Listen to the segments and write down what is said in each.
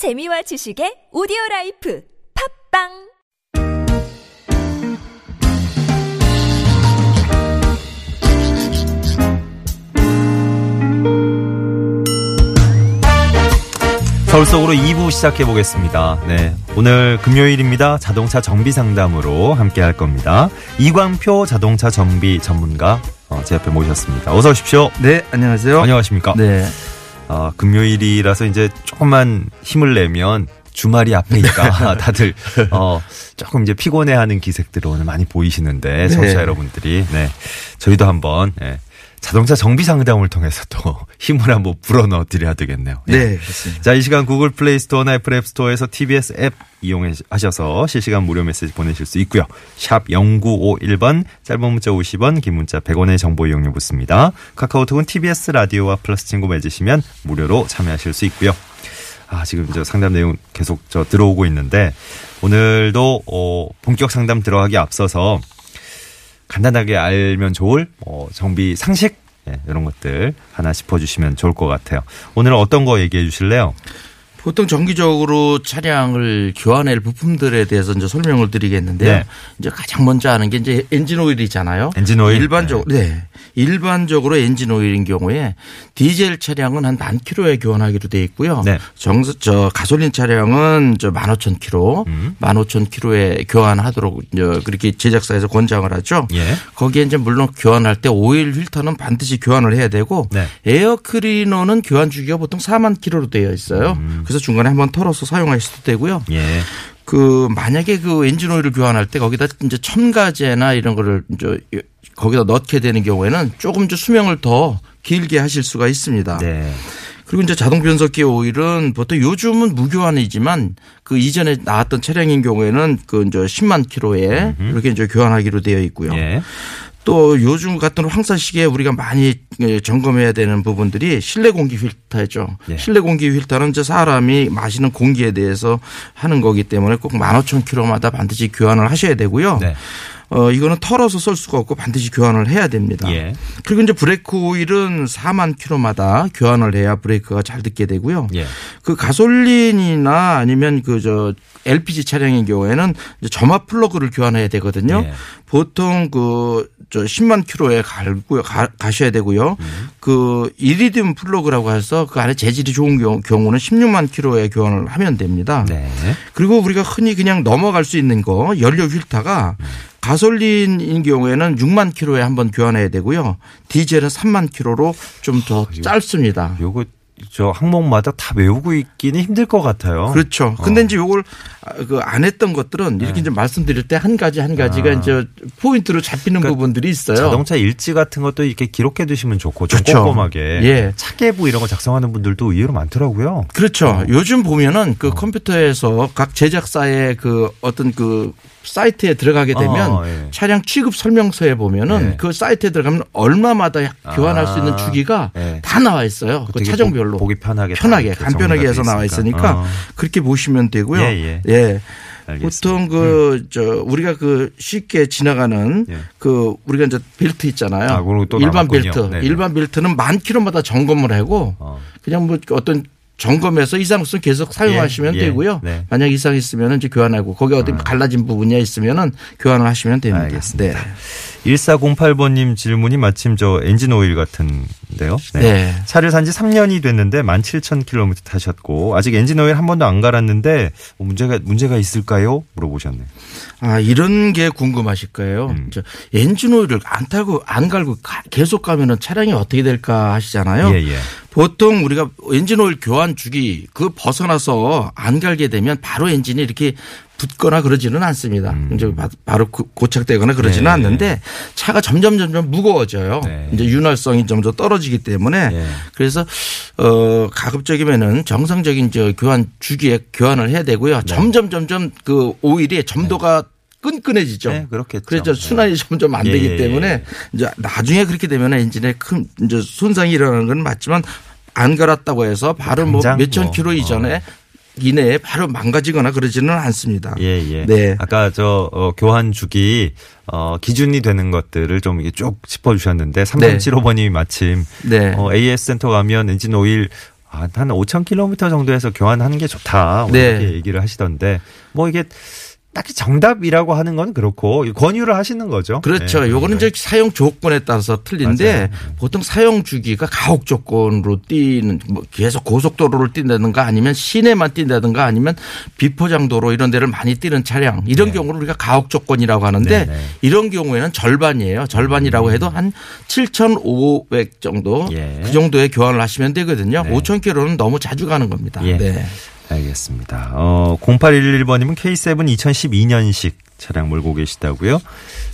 재미와 지식의 오디오 라이프 팟빵 서울 속으로 2부 시작해 보겠습니다. 네. 오늘 금요일입니다. 자동차 정비 상담으로 함께 할 겁니다. 이광표 자동차 정비 전문가 어, 제 옆에 모셨습니다. 어서 오십시오. 네, 안녕하세요. 안녕하십니까? 네. 어, 금요일이라서 이제 조금만 힘을 내면 주말이 앞에 있다. 다들 어 조금 이제 피곤해하는 기색들 오늘 많이 보이시는데 청취자 네. 여러분들이 네 저희도 한번 예, 자동차 정비 상담을 통해서 또 힘을 한번 불어넣어 드려야 되겠네요. 예. 네, 그렇습니다. 자, 이 시간 구글 플레이 스토어나 애플 앱 스토어에서 TBS 앱 이용하셔서 실시간 무료 메시지 보내실 수 있고요. 샵 0951번, 짧은 문자 50원, 긴 문자 100원의 정보 이용료 붙습니다. 카카오톡은 TBS 라디오와 플러스 친구 맺으시면 무료로 참여하실 수 있고요. 아, 지금 저 상담 내용 계속 저 들어오고 있는데 오늘도 어, 본격 상담 들어가기 앞서서 간단하게 알면 좋을 어, 정비 상식 예, 이런 것들 하나 짚어주시면 좋을 것 같아요. 오늘은 어떤 거 얘기해 주실래요? 보통 정기적으로 차량을 교환할 부품들에 대해서 이제 설명을 드리겠는데요. 네. 이제 가장 먼저 아는 게 이제 엔진 오일이잖아요. 엔진 오일? 일반적으로 네. 일반적으로 엔진 오일인 경우에 디젤 차량은 한 만 킬로에 교환하기로 돼 있고요. 네. 정, 저 가솔린 차량은 저 15,000km, 음. 15,000km에 교환하도록 이제 그렇게 제작사에서 권장을 하죠. 예. 거기에 이제 물론 교환할 때 오일 필터는 반드시 교환을 해야 되고 네. 에어 클리너는 교환 주기가 보통 4만 킬로로 되어 있어요. 음. 그래서 중간에 한번 털어서 사용하셔도 되고요. 예. 그 만약에 그 엔진 오일을 교환할 때 거기다 이제 첨가제나 이런 거를 이제 거기다 넣게 되는 경우에는 조금 좀 수명을 더 길게 하실 수가 있습니다. 네. 그리고 이제 자동 변속기 오일은 보통 요즘은 무교환이지만 그 이전에 나왔던 차량인 경우에는 그 이제 10만 킬로에 이렇게 이제 교환하기로 되어 있고요. 예. 또 요즘 같은 황사 시기에 우리가 많이 예, 점검해야 되는 부분들이 실내 공기 필터죠. 예. 실내 공기 필터는 이제 사람이 마시는 공기에 대해서 하는 거기 때문에 꼭 15,000km마다 반드시 교환을 하셔야 되고요. 네. 어, 이거는 털어서 쓸 수가 없고 반드시 교환을 해야 됩니다. 예. 그리고 이제 브레이크 오일은 4만 킬로마다 교환을 해야 브레이크가 잘 듣게 되고요. 예. 그 가솔린이나 아니면 그 저 LPG 차량인 경우에는 점화 플러그를 교환해야 되거든요. 예. 보통 그 저 10만 킬로에 갈고요. 가, 가셔야 되고요. 음. 그 이리듐 플러그라고 해서 그 안에 재질이 좋은 경우, 경우는 16만 킬로에 교환을 하면 됩니다. 네. 그리고 우리가 흔히 그냥 넘어갈 수 있는 거 연료 필터가 가솔린인 경우에는 6만 킬로에 한번 교환해야 되고요. 디젤은 3만 킬로로 좀 더 짧습니다. 요거 저 항목마다 다 외우고 있기는 힘들 것 같아요. 그렇죠. 어. 근데 이제 요걸 그 안 했던 것들은 네. 이렇게 이제 말씀드릴 때 한 가지 한 가지가 아. 이제 포인트로 잡히는 그러니까 부분들이 있어요. 자동차 일지 같은 것도 이렇게 기록해 두시면 좋고 좀 그렇죠. 꼼꼼하게 예. 차계부 이런 거 작성하는 분들도 의외로 많더라고요. 그렇죠. 요즘 보면은 그 컴퓨터에서 각 제작사의 그 어떤 그 사이트에 들어가게 되면 어, 예. 차량 취급 설명서에 보면은 예. 그 사이트에 들어가면 얼마마다 교환할 수 있는 아, 주기가 예. 다 나와 있어요. 그 차종별로. 보- 보기 편하게 다 편하게 이렇게 간편하게 해서 돼 나와 있으니까. 어. 그렇게 보시면 되고요. 예, 예. 예. 보통 그, 저, 우리가 그 쉽게 지나가는 예. 그 우리가 이제 벨트 있잖아요. 아, 일반 남았군요. 벨트. 네네. 일반 벨트는 만 킬로마다 점검을 하고 어. 그냥 뭐 어떤 점검해서 이상 없으면 계속 사용하시면 예, 예. 되고요. 네. 만약 이상 있으면 이제 교환하고 거기 어디 갈라진 부분이 있으면은 교환을 하시면 됩니다. 알겠습니다. 네. 1408번님 질문이 마침 저 엔진 오일 같은데요. 네. 차를 산 지 3년이 됐는데 17,000km 타셨고 아직 엔진 오일 한 번도 안 갈았는데 뭐 문제가 문제가 있을까요? 물어보셨네요. 아, 이런 게 궁금하실 거예요. 음. 저 엔진 오일을 안 타고 안 갈고 가- 계속 가면은 차량이 어떻게 될까 하시잖아요. 예, 예. 보통 우리가 엔진 오일 교환 주기 그 벗어나서 안 갈게 되면 바로 엔진이 이렇게 붙거나 그러지는 않습니다. 이제 바- 바로 고- 고착되거나 그러지는 음. 네. 않는데 차가 점점 점점 무거워져요. 네. 이제 윤활성이 점점 떨어지기 때문에 네. 그래서 어 가급적이면은 정상적인 저 교환 주기에 교환을 해야 되고요. 점점 점점 그 오일이 점도가 끈끈해지죠. 네, 그렇겠죠. 그래서 네. 순환이 점점 안 예, 되기 예, 때문에 예. 이제 나중에 그렇게 되면 엔진에 큰 이제 손상이 일어나는 건 맞지만 안 갈았다고 해서 바로 뭐 몇천 뭐, 킬로 이전에 어. 이내에 바로 망가지거나 그러지는 않습니다. 예, 예. 네. 아까 저 어, 교환 주기 어, 기준이 되는 것들을 좀 이게 쭉 짚어 주셨는데 3375번님이 마침 네. 어, AS 센터 가면 엔진 오일 아, 한 5,000km 정도에서 교환하는 게 좋다. 뭐 네. 이렇게 얘기를 하시던데 뭐 이게 딱히 정답이라고 하는 건 그렇고 권유를 하시는 거죠. 그렇죠. 네, 요거는 이제 사용 조건에 따라서 틀린데 맞아요. 보통 사용 주기가 가옥 조건으로 뛰는 뭐 계속 고속도로를 뛴다든가 아니면 시내만 뛴다든가 아니면 비포장도로 이런 데를 많이 뛰는 차량 이런 경우를 우리가 가옥 조건이라고 하는데 네, 네. 이런 경우에는 절반이에요. 절반이라고 해도 한 7,500 정도 예. 그 정도의 교환을 하시면 되거든요. 네. 5,000km는 너무 자주 가는 겁니다. 예. 네. 알겠습니다. 어, 0811번님은 K7 2012년식 차량 몰고 계시다고요.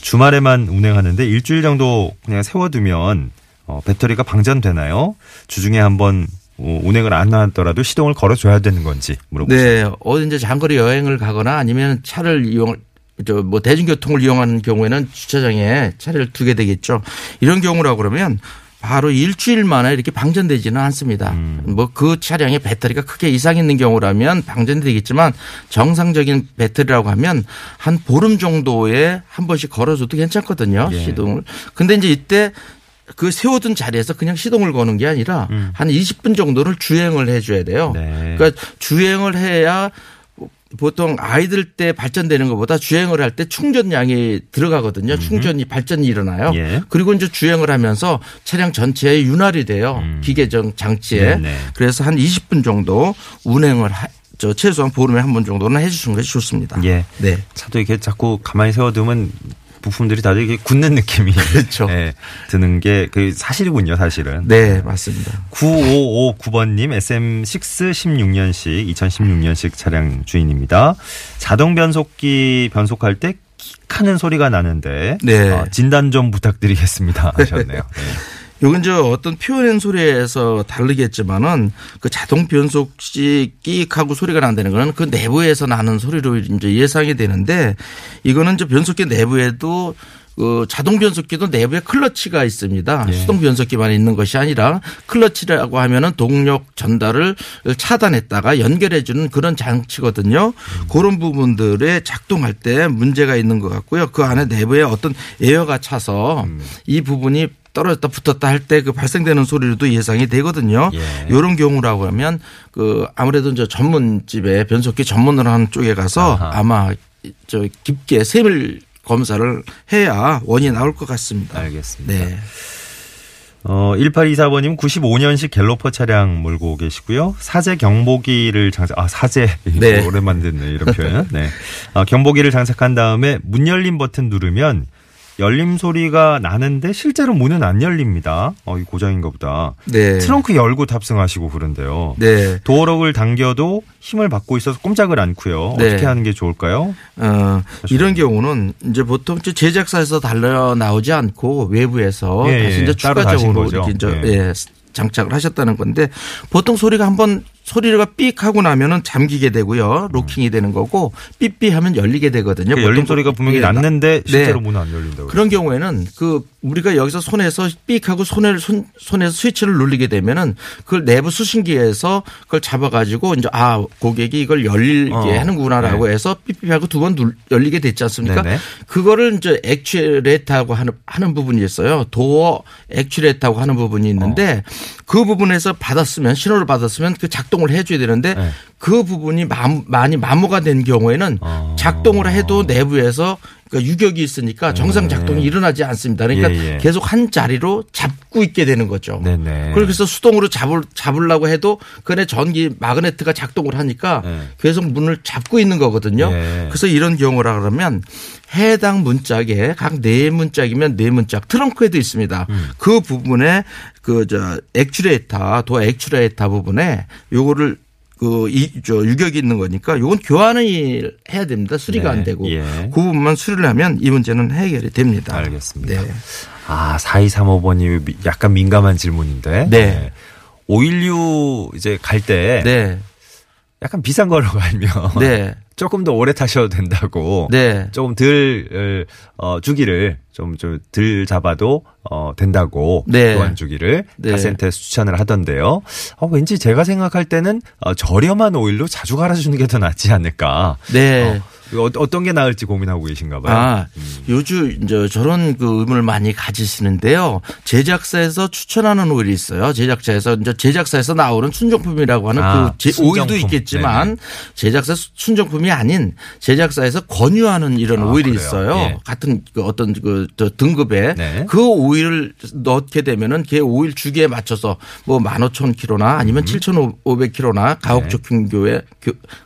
주말에만 운행하는데 일주일 정도 그냥 세워두면 어, 배터리가 방전되나요? 주중에 한번 어, 운행을 안 하더라도 시동을 걸어줘야 되는 건지 물어보시죠. 네, 어디 이제 장거리 여행을 가거나 아니면 차를 이용 저뭐 대중교통을 이용하는 경우에는 주차장에 차를 두게 되겠죠. 이런 경우라고 그러면 바로 일주일 만에 이렇게 방전되지는 않습니다. 음. 뭐그 차량에 배터리가 크게 이상 있는 경우라면 방전이 되겠지만 정상적인 배터리라고 하면 한 보름 정도에 한 번씩 걸어줘도 괜찮거든요. 예. 시동을. 근데 이제 이때 그 세워둔 자리에서 그냥 시동을 거는 게 아니라 한 20분 정도를 주행을 해줘야 돼요. 음. 네. 그러니까 주행을 해야 보통 아이들 때 발전되는 것보다 주행을 할 때 충전량이 들어가거든요. 충전이 발전이 일어나요. 예. 그리고 이제 주행을 하면서 차량 전체에 윤활이 돼요. 기계정 장치에. 음. 네네. 그래서 한 20분 정도 운행을 하, 저 최소한 보름에 한 번 정도는 해주시는 것이 좋습니다. 예. 네. 차도 이렇게 자꾸 가만히 세워두면 부품들이 다들 이렇게 굳는 느낌이 그렇죠. 예, 드는 게 그 사실이군요, 사실은. 네, 맞습니다. 9559번님 SM6 16년식 2016년식 차량 주인입니다. 자동 변속기 변속할 때 킥하는 소리가 나는데 네. 어, 진단 좀 부탁드리겠습니다 하셨네요. 네. 요건 저 어떤 표현 소리에서 다르겠지만은 그 자동 변속시 끼익하고 소리가 난다는 거는 그 내부에서 나는 소리로 이제 예상이 되는데 이거는 이제 변속기 내부에도 그 자동 변속기도 내부에 클러치가 있습니다. 예. 수동 변속기만 있는 것이 아니라 클러치라고 하면은 동력 전달을 차단했다가 연결해 주는 그런 장치거든요. 그런 부분들에 작동할 때 문제가 있는 것 같고요. 그 안에 내부에 어떤 에어가 차서 이 부분이 떨어졌다 붙었다 할 때 그 발생되는 소리로도 예상이 되거든요. 예. 이런 경우라고 하면 그 아무래도 이제 전문집에 변속기 전문으로 하는 쪽에 가서 아하. 아마 저 깊게 세밀 검사를 해야 원인이 나올 것 같습니다. 알겠습니다. 네. 어, 1824번님 95년식 갤로퍼 차량 몰고 계시고요. 사제 경보기를 장착, 아, 사제. 네. 오랜만 듣네, 이런 표현. 네. 아, 경보기를 장착한 다음에 문 열림 버튼 누르면 열림 소리가 나는데 실제로 문은 안 열립니다. 어, 이 고장인가 보다. 네. 트렁크 열고 탑승하시고 그런데요. 네. 도어록을 당겨도 힘을 받고 있어서 꼼짝을 않고요. 네. 어떻게 하는 게 좋을까요? 어, 이런 경우는 이제 보통 제작사에서 달려 나오지 않고 외부에서 예, 다시 예. 이제 다신 추가적으로. 이렇게 이제 예. 예, 장착을 하셨다는 건데 보통 소리가 한번 소리가 삑 하고 나면은 잠기게 되고요. 로킹이 되는 거고 삐삐 하면 열리게 되거든요. 그 열림 보통 소리가 분명히 예, 나- 났는데 실제로 네. 문은 안 열린다고. 그런 경우에는 그 우리가 여기서 손에서 삑 하고 손을 손, 손에서 스위치를 누르게 되면은 그걸 내부 수신기에서 그걸 잡아 가지고 이제 아 고객이 이걸 열리게 어. 하는구나라고 해서 삐삐 하고 두 번 열리게 됐지 않습니까? 네네. 그거를 이제 액츄레이터하고 하는 하는 부분이 있어요. 도어 액츄레이터하고 하는 부분이 있는데 그 부분에서 받았으면 신호를 받았으면 그작 동을 해줘야 되는데 네. 그 부분이 마- 많이 마모가 된 경우에는 어. 작동을 해도 내부에서 그 유격이 있으니까 정상 작동이 일어나지 않습니다. 그러니까 예, 예. 계속 한 자리로 잡고 있게 되는 거죠. 네네. 그래서 수동으로 잡을 잡으려고 해도 그네 전기 마그네트가 작동을 하니까 네. 계속 문을 잡고 있는 거거든요. 예. 그래서 이런 경우라 그러면 해당 문짝에 각 네 문짝이면 네 문짝 트렁크에도 있습니다. 음. 그 부분에 그 저 액츄레이터 도어 액츄레이터 부분에 요거를 그, 이, 저, 유격이 있는 거니까 요건 교환을 해야 됩니다. 수리가 네. 안 되고. 예. 그 부분만 수리를 하면 이 문제는 해결이 됩니다. 알겠습니다. 네. 아, 4235번이 약간 민감한 질문인데. 네. 516 이제 갈 때 네. 약간 비싼 걸로 갈면 네. 조금 더 오래 타셔도 된다고. 네. 조금 덜 어, 주기를 좀 좀 덜 잡아도 어, 된다고 네. 교환 주기를 네. 카센터에서 추천을 하던데요. 어, 왠지 제가 생각할 때는 어, 저렴한 오일로 자주 갈아주는 게 더 낫지 않을까. 네. 어, 어, 어떤 게 나을지 고민하고 계신가 봐요. 아, 요즘 이제 저런 그 의문을 많이 가지시는데요. 제작사에서 추천하는 오일이 있어요. 제작사에서 이제 제작사에서 나오는 순정품이라고 하는 아, 그 제- 오일도. 있겠지만 네네. 제작사 수- 순정품이 아닌 제작사에서 권유하는 이런 아, 오일이 그래요? 있어요. 예. 같은 그 어떤 그저 등급에 네. 그 오일을 넣게 되면은 걔 오일 주기에 맞춰서 뭐 15,000km나 아니면 7,500km나 가옥 음. 네. 조건교에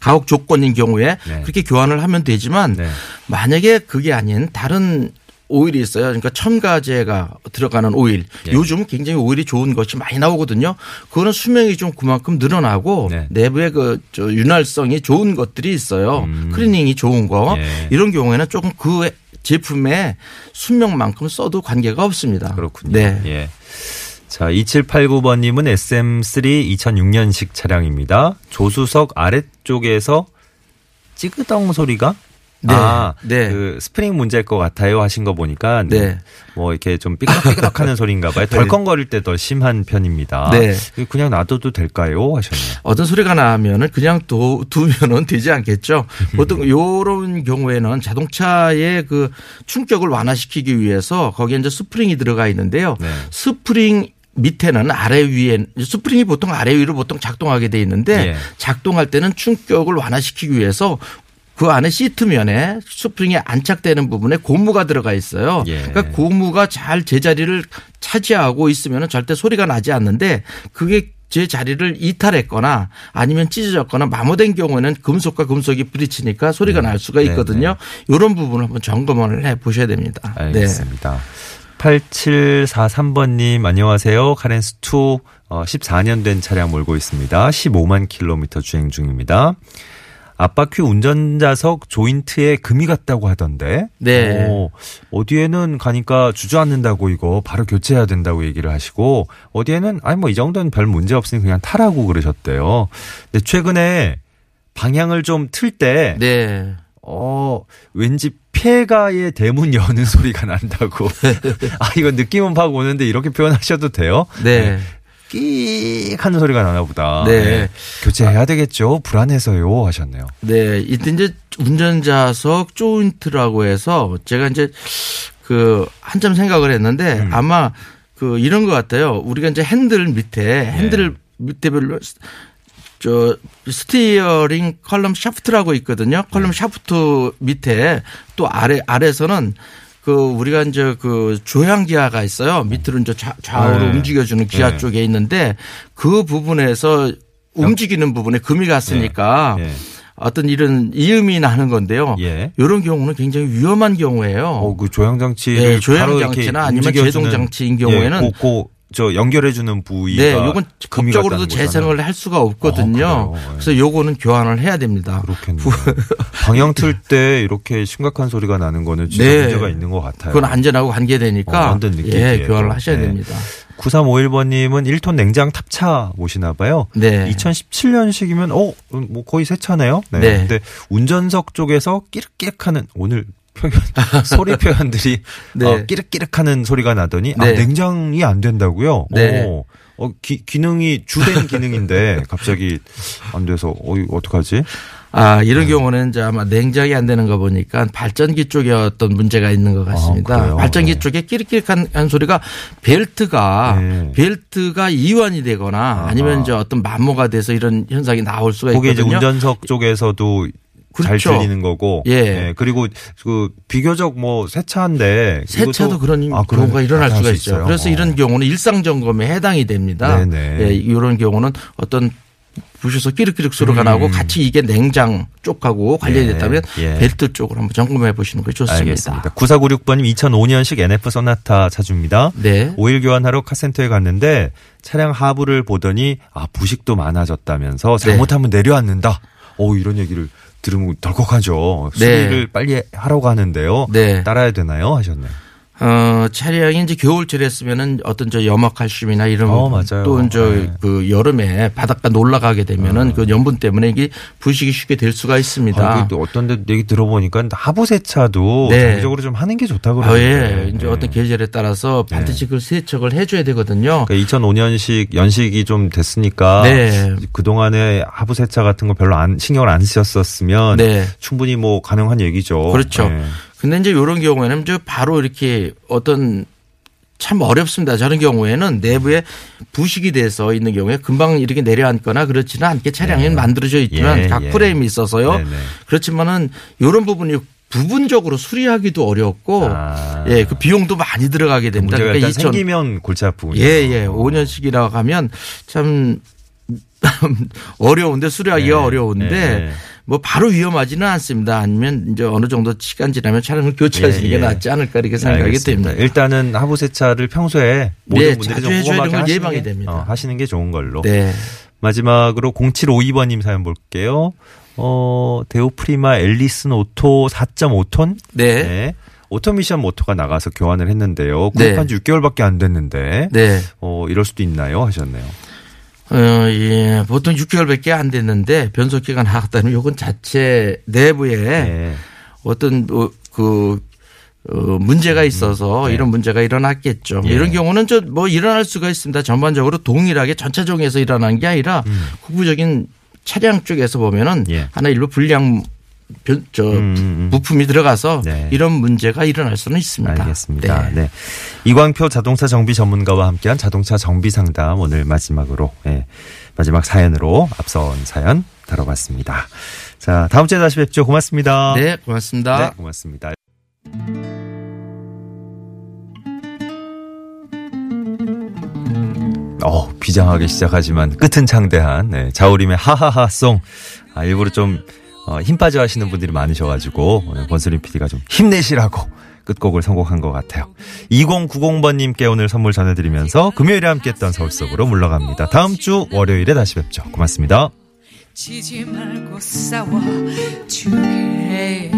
가옥 조건인 경우에 네. 그렇게 교환을 하면 되지만 네. 만약에 그게 아닌 다른 오일이 있어요. 그러니까 첨가제가 들어가는 오일. 예. 요즘 굉장히 오일이 좋은 것이 많이 나오거든요. 그거는 수명이 좀 그만큼 늘어나고 네. 내부에 그저 윤활성이 좋은 것들이 있어요. 클리닝이 좋은 거. 음. 예. 이런 경우에는 조금 그 제품의 수명만큼 써도 관계가 없습니다. 그렇군요. 네. 예. 자, 2789번님은 SM3 2006년식 차량입니다. 조수석 아래쪽에서 찌그덩 소리가 네. 아, 네. 그 스프링 문제일 것 같아요 하신 거 보니까 네. 뭐 이렇게 좀 삐그덕삐그덕 하는 소리인가 봐요. 덜컹거릴 때 더 심한 편입니다. 네. 그냥 놔둬도 될까요? 하셨네요. 어떤 소리가 나면은 그냥 두, 두면은 되지 않겠죠. 보통 요런 경우에는 자동차의 그 충격을 완화시키기 위해서 거기에 이제 스프링이 들어가 있는데요. 네. 스프링 밑에는 아래 위에 스프링이 보통 아래 위로 보통 작동하게 돼 있는데 예. 작동할 때는 충격을 완화시키기 위해서 그 안에 시트면에 스프링이 안착되는 부분에 고무가 들어가 있어요. 예. 그러니까 고무가 잘 제자리를 차지하고 있으면 절대 소리가 나지 않는데 그게 제 자리를 이탈했거나 아니면 찢어졌거나 마모된 경우에는 금속과 금속이 부딪히니까 소리가 날 수가 네, 있거든요. 이런 부분을 한번 점검을 해 보셔야 됩니다. 네. 알겠습니다. 8743번님, 안녕하세요. 카렌스2 어, 14년 된 차량 몰고 있습니다. 15만 킬로미터 주행 중입니다. 앞바퀴 운전자석 조인트에 금이 갔다고 하던데. 네. 어, 어디에는 가니까 주저앉는다고 이거 바로 교체해야 된다고 얘기를 하시고 어디에는 아니 뭐 이 정도는 별 문제 없으니 그냥 타라고 그러셨대요. 근데 최근에 방향을 좀 틀때 네. 어, 왠지 폐가의 대문 여는 소리가 난다고. 아, 이거 느낌은 파고 오는데 이렇게 표현하셔도 돼요? 네. 끼익 하는 소리가 나나 보다. 네. 교체해야 되겠죠? 불안해서요. 하셨네요. 네. 이때 이제 운전자석 조인트라고 해서 제가 이제 그 한참 생각을 했는데 음. 아마 그 이런 것 같아요. 우리가 이제 핸들 밑에 핸들 밑에 별로 저 steering column shaft라고 있거든요. 컬럼 네. 샤프트 밑에 또 아래 아래서는 그 우리가 이제 그 조향 기어가 있어요. 밑으로 이제 좌, 좌우로 네. 움직여주는 기어 네. 쪽에 있는데 그 부분에서 움직이는 부분에 금이 갔으니까 예. 어떤 이런 이음이 나는 건데요. 예. 이런 경우는 굉장히 위험한 경우예요. 어, 그 조향 장치. 예, 조향 장치나 아니면 제동 장치인 경우에는 예, 저 연결해주는 부위가. 네, 요건 법적으로도 거잖아요. 재생을 할 수가 없거든요. 어. 그래서 요거는 교환을 해야 됩니다. 그렇겠네요. 방향 틀 때 이렇게 심각한 소리가 나는 거는 진짜 네. 문제가 있는 것 같아요. 그건 안전하고 관계되니까 어, 느끼기에 예, 교환을 좀. 하셔야 네. 됩니다. 9351번님은 1톤 냉장 탑차 모시나 봐요. 네. 2017년식이면 어, 뭐 거의 새 차네요. 네. 네. 근데 운전석 쪽에서 끼륵끼륵 하는 오늘 표현 소리 표현들이 네. 어, 끼륵끼륵하는 소리가 나더니 아 네. 냉장이 안 된다고요. 네. 어, 어, 기, 기능이 주된 기능인데 갑자기 안 돼서 어 어떡하지? 아, 이런 경우는 이제 아마 냉장이 안 되는 거 보니까 발전기 쪽에 어떤 문제가 있는 것 같습니다. 그래요? 발전기 네. 쪽에 끼리끼리한 한 소리가 벨트가 네. 벨트가 이완이 되거나 아 니면 이제 어떤 마모가 돼서 이런 현상이 나올 수가 그게 이제 있거든요. 운전석 쪽에서 잘 그렇죠. 들리는 거고, 예. 그리고 그 비교적 뭐 새 차인데 새 차도 그런 아, 그런- 경우가 일어날 수가 수 있어요. 그래서 어. 이런 경우는 일상 점검에 해당이 됩니다. 네네. 예, 이런 경우는 어떤 부셔서 끼륵끼륵 소리가 음. 나고 같이 이게 냉장 쪽하고 관련이 예, 됐다면 예. 벨트 쪽으로 한번 점검해 보시는 게 좋습니다. 알겠습니다. 9496번님 2005년식 NF 소나타 차주입니다. 네. 오일 교환하러 카센터에 갔는데 차량 하부를 보더니 아 부식도 많아졌다면서 네. 잘못하면 내려앉는다. 오 이런 얘기를 들으면 덜컥하죠. 네. 수리를 빨리 하라고 하는데요. 네. 따라야 되나요? 하셨네요. 어, 차량이 이제 겨울철에 쓰면은 어떤 저 염화칼슘이나 이런 어, 부분 맞아요. 또 이제 네. 그 여름에 바닷가 놀러 가게 되면은 그 염분 때문에 이게 부식이 쉽게 될 수가 있습니다. 아, 또 어떤 데 얘기 들어보니까 하부 세차도 네. 장기적으로 좀 하는 게 좋다고 아, 그러는데. 예. 이제 어떤 계절에 따라서 반드시 그 세척을 해 줘야 되거든요. 그러니까 2005년식 연식이 좀 됐으니까 네. 그동안에 하부 세차 같은 거 별로 안 신경을 안 쓰셨었으면 네. 충분히 뭐 가능한 얘기죠. 그렇죠. 네. 근데 이제 이런 경우에는 저 바로 이렇게 어떤 참 어렵습니다. 저런 경우에는 내부에 부식이 돼서 있는 경우에 금방 이렇게 내려앉거나 그렇지는 않게 차량이 만들어져 있지만 예, 각 예. 프레임이 있어서요. 네네. 그렇지만은 이런 부분이 부분적으로 수리하기도 어렵고 아. 예, 그 비용도 많이 들어가게 됩니다. 문제가 일단 2000 생기면 골치 아프군요. 예, 예. 5년씩이라고 하면 참 어려운데 수리하기가 네, 어려운데 네. 뭐 바로 위험하지는 않습니다. 아니면 이제 어느 정도 시간 지나면 차량을 교체하시는 예, 게 예. 낫지 않을까 이렇게 알겠습니다. 됩니다. 일단은 하부 세차를 평소에 모든 네, 분들이 좀 꼼꼼하게 하시는 예방이 게, 됩니다. 어, 하시는 게 좋은 걸로. 네. 마지막으로 0752번님 사연 볼게요. 어, 대우 프리마 앨리슨 오토 4.5톤? 네. 오토미션 모터가 나가서 교환을 했는데요. 네. 구입한 지 6개월밖에 안 됐는데. 네. 어, 이럴 수도 있나요? 하셨네요. 어, 예. 보통 6개월밖에 안 됐는데 변속기가 나갔다면 요건 자체 내부에 네. 어떤 어, 그 어, 문제가 있어서 네. 이런 문제가 일어났겠죠. 예. 이런 경우는 저 뭐 일어날 수가 있습니다. 전반적으로 동일하게 전차종에서 일어난 게 아니라 국부적인 차량 쪽에서 보면은 예. 하나 일부 불량 변, 저 음, 음, 음. 부품이 들어가서 네. 이런 문제가 일어날 수는 있습니다. 알겠습니다. 네. 네. 이광표 자동차 정비 전문가와 함께한 자동차 정비 상담 오늘 마지막으로 예, 마지막 사연으로 앞선 사연 다뤄봤습니다. 자, 다음 주에 다시 뵙죠. 고맙습니다. 네, 고맙습니다. 네, 고맙습니다. 어, 비장하게 시작하지만 끝은 창대한 네, 자우림의 하하하송. 아, 일부러 좀 어, 힘 빠져 하시는 분들이 많으셔가지고 오늘 권수림 PD가 좀 힘내시라고 끝곡을 선곡한 것 같아요. 2090번님께 오늘 선물 전해드리면서 금요일에 함께했던 서울 속으로 물러갑니다. 다음 주 월요일에 다시 뵙죠. 고맙습니다. 지지 말고 싸워 주게